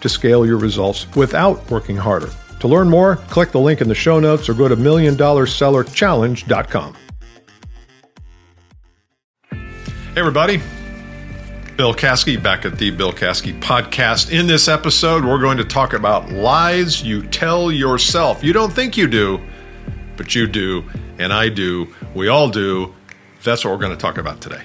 to scale your results without working harder. To learn more, click the link in the show notes or go to milliondollarsellerchallenge.com. Hey, everybody. Bill Caskey back at the Bill Caskey podcast. In this episode, we're going to talk about lies you tell yourself. You don't think you do, but you do, and I do. We all do. That's what we're going to talk about today.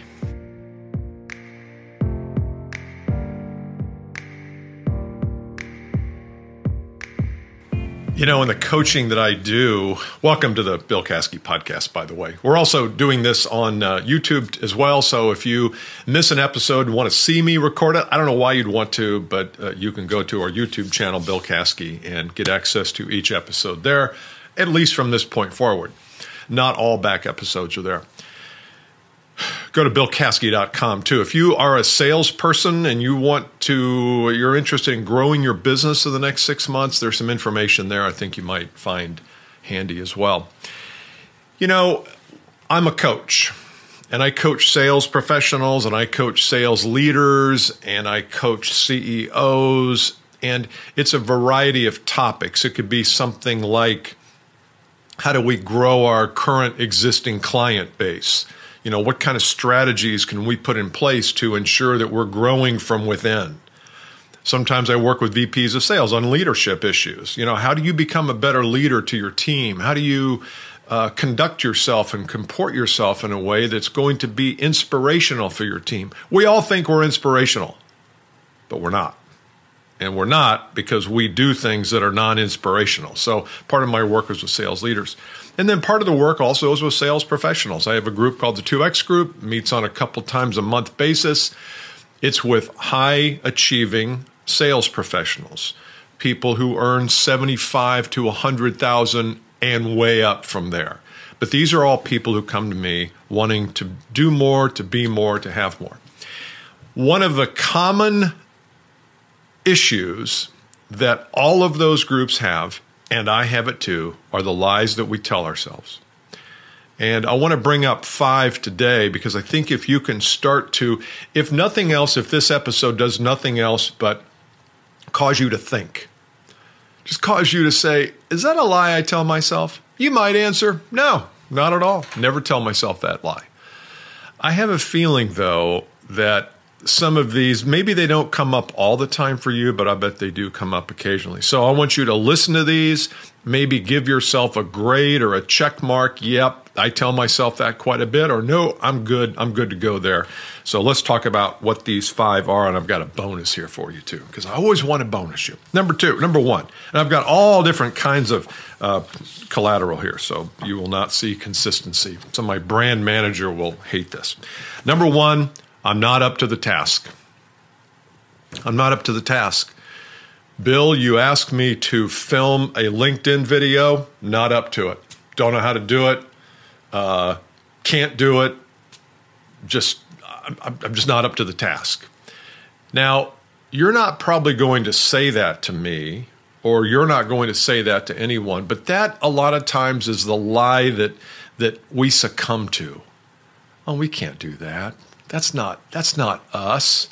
You know, in the coaching that I do, welcome to the Bill Caskey podcast, by the way. We're also doing this on uh, YouTube as well. So if you miss an episode and want to see me record it, I don't know why you'd want to, but uh, you can go to our YouTube channel, Bill Caskey, and get access to each episode there, at least from this point forward. Not all back episodes are there go to billcaskey.com too. If you are a salesperson and you want to, you're interested in growing your business in the next six months, there's some information there I think you might find handy as well. You know, I'm a coach and I coach sales professionals and I coach sales leaders and I coach CEOs. And it's a variety of topics. It could be something like how do we grow our current existing client base? You know, what kind of strategies can we put in place to ensure that we're growing from within? Sometimes I work with VPs of sales on leadership issues. You know, how do you become a better leader to your team? How do you uh, conduct yourself and comport yourself in a way that's going to be inspirational for your team? We all think we're inspirational, but we're not. And we're not because we do things that are non inspirational. So, part of my work is with sales leaders. And then part of the work also is with sales professionals. I have a group called the 2X Group, meets on a couple times a month basis. It's with high achieving sales professionals, people who earn 75 to 100,000 and way up from there. But these are all people who come to me wanting to do more, to be more, to have more. One of the common issues that all of those groups have and I have it too, are the lies that we tell ourselves. And I want to bring up five today because I think if you can start to, if nothing else, if this episode does nothing else but cause you to think, just cause you to say, is that a lie I tell myself? You might answer, no, not at all. Never tell myself that lie. I have a feeling, though, that some of these, maybe they don't come up all the time for you, but I bet they do come up occasionally. So I want you to listen to these, maybe give yourself a grade or a check mark. Yep, I tell myself that quite a bit, or no, I'm good, I'm good to go there. So let's talk about what these five are, and I've got a bonus here for you too, because I always want to bonus you. Number two, number one, and I've got all different kinds of uh, collateral here, so you will not see consistency. So my brand manager will hate this. Number one, I'm not up to the task. I'm not up to the task. Bill, you asked me to film a LinkedIn video, not up to it. Don't know how to do it. Uh, can't do it. Just, I'm, I'm just not up to the task. Now, you're not probably going to say that to me, or you're not going to say that to anyone, but that a lot of times is the lie that that we succumb to. Oh, we can't do that. That's not that's not us.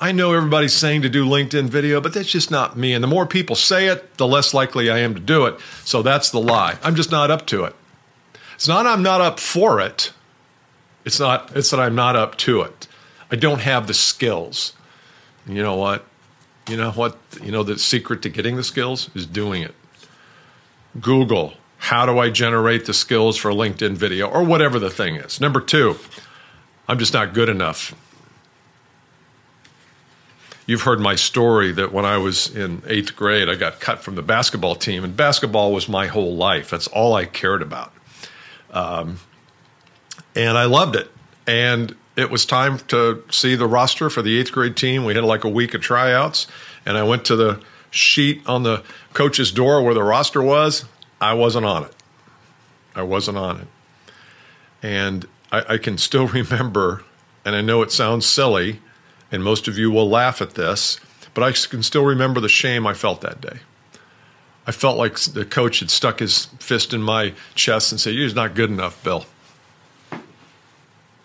I know everybody's saying to do LinkedIn video, but that's just not me. And the more people say it, the less likely I am to do it. So that's the lie. I'm just not up to it. It's not I'm not up for it. It's not it's that I'm not up to it. I don't have the skills. And you know what? You know what? You know the secret to getting the skills is doing it. Google, how do I generate the skills for LinkedIn video or whatever the thing is. Number 2, I'm just not good enough. You've heard my story that when I was in eighth grade, I got cut from the basketball team, and basketball was my whole life. That's all I cared about. Um, and I loved it. And it was time to see the roster for the eighth grade team. We had like a week of tryouts, and I went to the sheet on the coach's door where the roster was, I wasn't on it. I wasn't on it. And I, I can still remember, and I know it sounds silly, and most of you will laugh at this, but I can still remember the shame I felt that day. I felt like the coach had stuck his fist in my chest and said, You're just not good enough, Bill.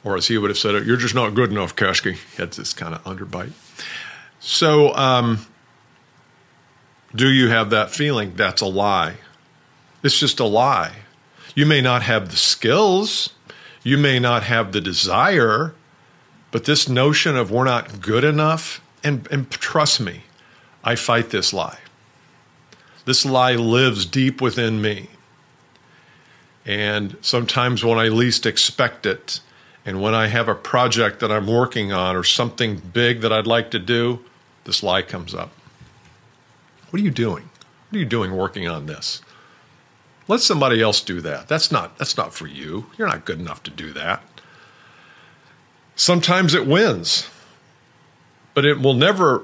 Or as he would have said it, You're just not good enough, Kashke. He had this kind of underbite. So, um, do you have that feeling? That's a lie. It's just a lie. You may not have the skills, you may not have the desire, but this notion of we're not good enough, and, and trust me, I fight this lie. This lie lives deep within me. And sometimes when I least expect it, and when I have a project that I'm working on or something big that I'd like to do, this lie comes up. What are you doing? What are you doing working on this? Let somebody else do that. That's not that's not for you. You're not good enough to do that. Sometimes it wins. But it will never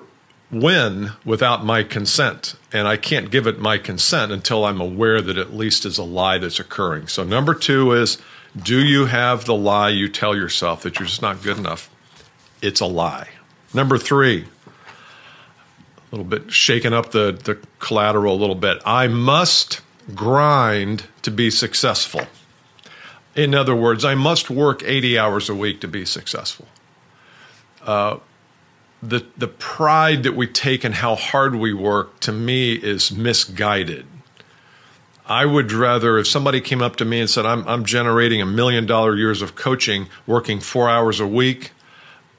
win without my consent. And I can't give it my consent until I'm aware that at least is a lie that's occurring. So, number two is do you have the lie you tell yourself that you're just not good enough? It's a lie. Number three, a little bit shaking up the, the collateral a little bit. I must grind to be successful. In other words, I must work 80 hours a week to be successful. Uh, the the pride that we take in how hard we work to me is misguided. I would rather if somebody came up to me and said, "I'm I'm generating a million dollar years of coaching, working four hours a week,"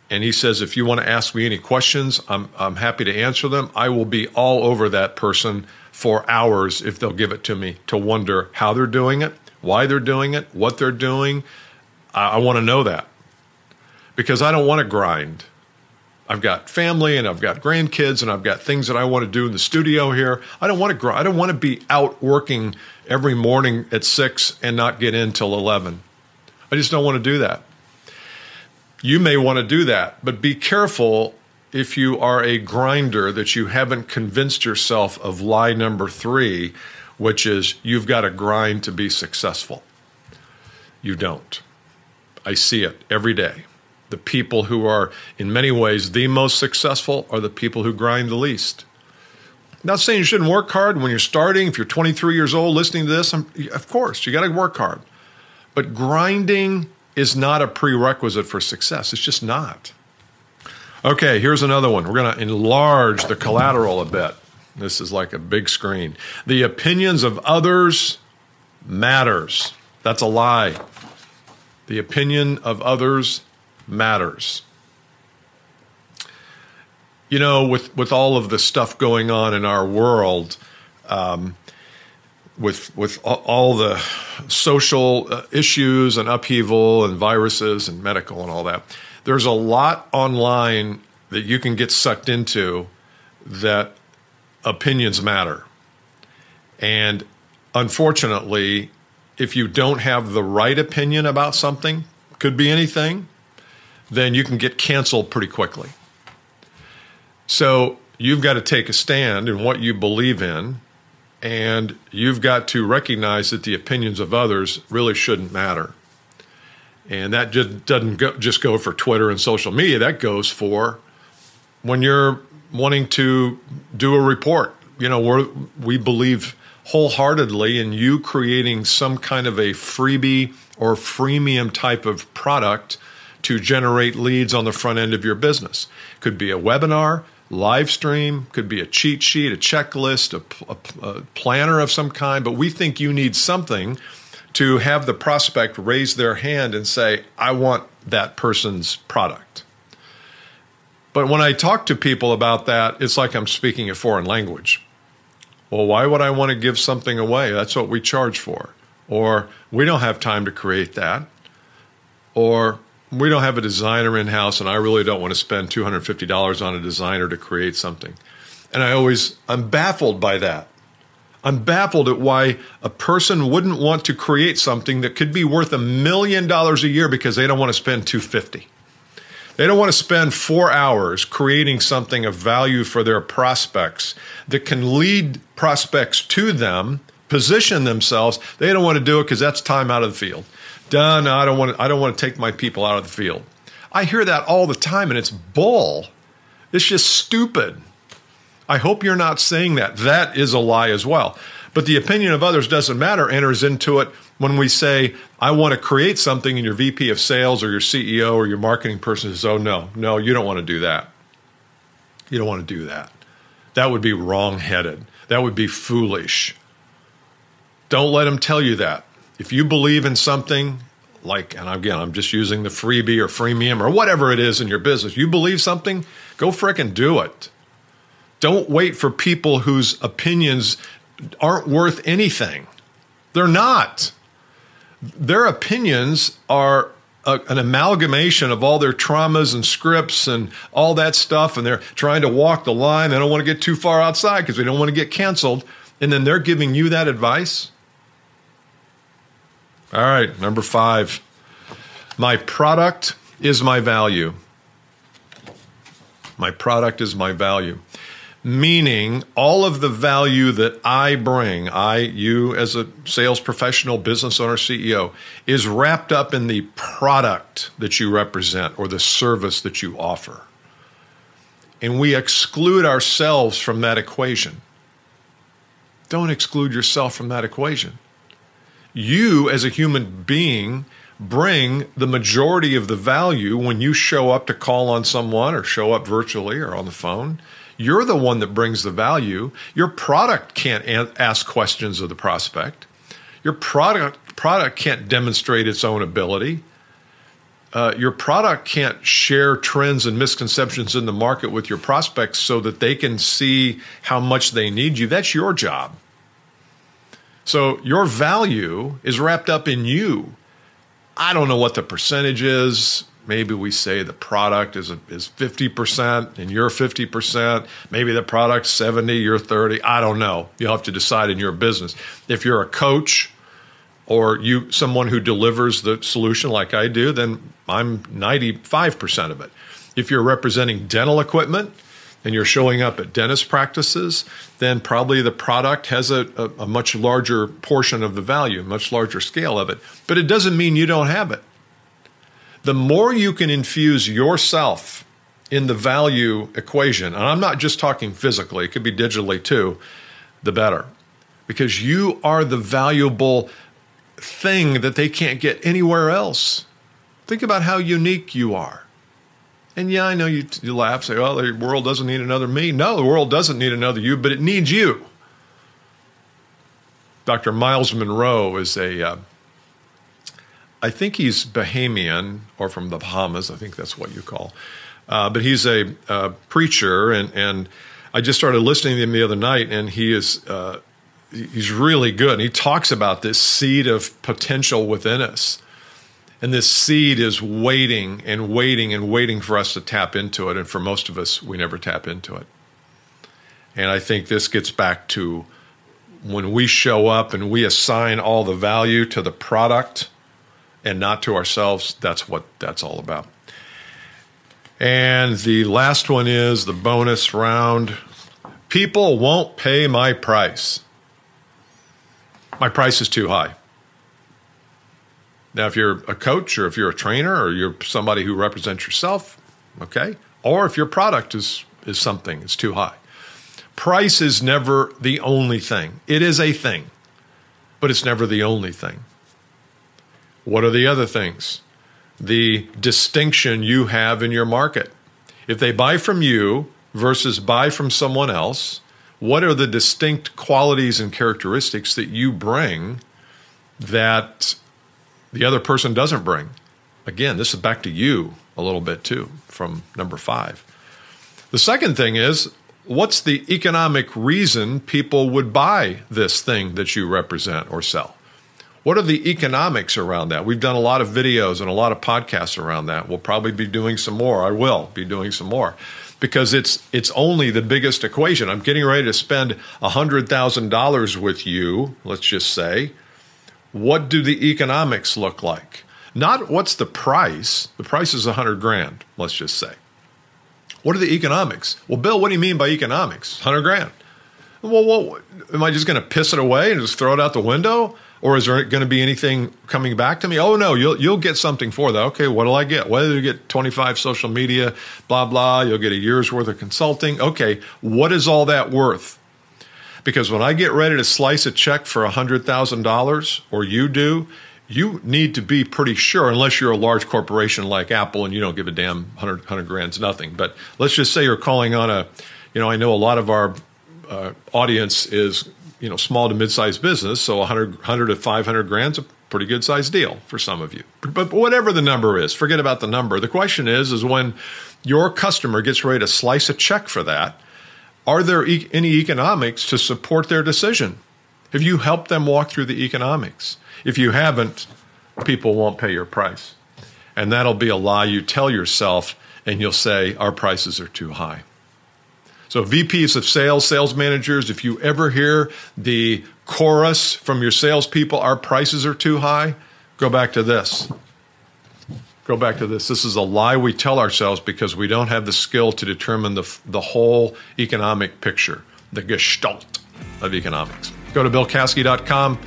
and he says, "If you want to ask me any questions, I'm I'm happy to answer them." I will be all over that person for hours if they'll give it to me to wonder how they're doing it, why they're doing it, what they're doing. I, I want to know that because I don't want to grind. I've got family and I've got grandkids and I've got things that I want to do in the studio here. I don't want to grow. I don't want to be out working every morning at six and not get in till 11. I just don't want to do that. You may want to do that, but be careful if you are a grinder that you haven't convinced yourself of lie number three, which is you've got to grind to be successful. You don't. I see it every day the people who are, in many ways, the most successful are the people who grind the least. not saying you shouldn't work hard when you're starting. If you're 23 years old listening to this, I'm, of course, you got to work hard. But grinding is not a prerequisite for success. It's just not. Okay, here's another one. We're going to enlarge the collateral a bit. This is like a big screen. The opinions of others matters. That's a lie. The opinion of others matters. You know, with, with all of the stuff going on in our world, um, with with all the social uh, issues and upheaval and viruses and medical and all that, there's a lot online that you can get sucked into that opinions matter. And unfortunately, if you don't have the right opinion about something, could be anything, then you can get canceled pretty quickly. So you've got to take a stand in what you believe in, and you've got to recognize that the opinions of others really shouldn't matter. And that just doesn't go, just go for Twitter and social media. That goes for when you're wanting to do a report. You know, we we believe wholeheartedly in you creating some kind of a freebie or freemium type of product to generate leads on the front end of your business. Could be a webinar, live stream, could be a cheat sheet, a checklist, a, a, a planner of some kind, but we think you need something to have the prospect raise their hand and say, I want that person's product. But when I talk to people about that, it's like I'm speaking a foreign language. Well, why would I want to give something away? That's what we charge for. Or we don't have time to create that. Or we don't have a designer in house, and I really don't want to spend $250 on a designer to create something. And I always, I'm baffled by that. I'm baffled at why a person wouldn't want to create something that could be worth a million dollars a year because they don't want to spend 250. They don't want to spend four hours creating something of value for their prospects that can lead prospects to them, position themselves. They don't want to do it because that's time out of the field. Done. I don't want to, I don't want to take my people out of the field. I hear that all the time and it's bull. It's just stupid. I hope you're not saying that. That is a lie as well. But the opinion of others doesn't matter enters into it when we say, I want to create something, and your VP of sales or your CEO or your marketing person says, Oh, no, no, you don't want to do that. You don't want to do that. That would be wrong headed. That would be foolish. Don't let them tell you that. If you believe in something, like, and again, I'm just using the freebie or freemium or whatever it is in your business, you believe something, go fricking do it. Don't wait for people whose opinions aren't worth anything. They're not. Their opinions are a, an amalgamation of all their traumas and scripts and all that stuff, and they're trying to walk the line. They don't want to get too far outside because they don't want to get canceled. And then they're giving you that advice. All right, number five. My product is my value. My product is my value meaning all of the value that I bring, I, you as a sales professional, business owner, CEO, is wrapped up in the product that you represent or the service that you offer. And we exclude ourselves from that equation. Don't exclude yourself from that equation. You, as a human being, bring the majority of the value when you show up to call on someone or show up virtually or on the phone you're the one that brings the value. Your product can't ask questions of the prospect. Your product product can't demonstrate its own ability. Uh, your product can't share trends and misconceptions in the market with your prospects so that they can see how much they need you. That's your job. So your value is wrapped up in you. I don't know what the percentage is maybe we say the product is a, is 50% and you're 50% maybe the product's 70 you're 30 i don't know. You'll have to decide in your business. If you're a coach or you someone who delivers the solution like i do then i'm 95% of it. If you're representing dental equipment and you're showing up at dentist practices, then probably the product has a, a, a much larger portion of the value, much larger scale of it. But it doesn't mean you don't have it the more you can infuse yourself in the value equation, and I'm not just talking physically, it could be digitally too, the better. Because you are the valuable thing that they can't get anywhere else. Think about how unique you are. And yeah, I know you, you laugh, say, oh, the world doesn't need another me. No, the world doesn't need another you, but it needs you. Dr. Myles Munroe is a uh, I think he's Bahamian or from the Bahamas. I think that's what you call. Uh, but he's a, preacher, and and I just started listening to him the other night, and he is uh, he's really good. And he talks about this seed of potential within us, and this seed is waiting and waiting and waiting for us to tap into it. And for most of us, we never tap into it. And I think this gets back to when we show up and we assign all the value to the product and not to ourselves. That's what that's all about. And the last one is the bonus round. People won't pay my price. My price is too high. Now, if you're a coach or if you're a trainer or you're somebody who represents yourself, okay, or if your product is, is something, it's too high. Price is never the only thing. It is a thing, but it's never the only thing. What are the other things? The distinction you have in your market. If they buy from you versus buy from someone else, what are the distinct qualities and characteristics that you bring that the other person doesn't bring? Again, this is back to you a little bit too from number five. The second thing is what's the economic reason people would buy this thing that you represent or sell? What are the economics around that? We've done a lot of videos and a lot of podcasts around that. We'll probably be doing some more. I will be doing some more because it's it's only the biggest equation. I'm getting ready to spend $100,000 with you, let's just say. What do the economics look like? Not what's the price. The price is a hundred grand, let's just say. What are the economics? Well, Bill, what do you mean by economics? Hundred grand. Well, what, am I just going to piss it away and just throw it out the window? Or is there going to be anything coming back to me? Oh no, you'll you'll get something for that. Okay, what'll I get? Whether you get 25 social media, blah blah, you'll get a year's worth of consulting. Okay, what is all that worth? Because when I get ready to slice a check for $100,000 or you do, you need to be pretty sure, unless you're a large corporation like Apple and you don't give a damn 100, 100 grand's nothing. But let's just say you're calling on a, you know, I know a lot of our uh, audience is you know small to mid-sized business, so 100, 100 to 500 grand's a pretty good sized deal for some of you. But whatever the number is, forget about the number. The question is, is when your customer gets ready to slice a check for that, are there e- any economics to support their decision? Have you helped them walk through the economics? If you haven't, people won't pay your price. And that'll be a lie you tell yourself, and you'll say, Our prices are too high. So, VPs of sales, sales managers, if you ever hear the chorus from your salespeople, our prices are too high, go back to this. Go back to this. This is a lie we tell ourselves because we don't have the skill to determine the, the whole economic picture, the gestalt of economics. Go to billcaskey.com.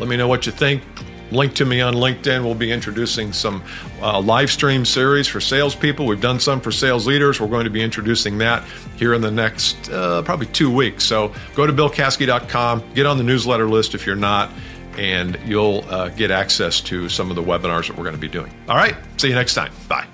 Let me know what you think link to me on LinkedIn. We'll be introducing some uh, live stream series for salespeople. We've done some for sales leaders. We're going to be introducing that here in the next uh, probably two weeks. So go to billcaskey.com, get on the newsletter list if you're not, and you'll uh, get access to some of the webinars that we're going to be doing. All right, see you next time. Bye.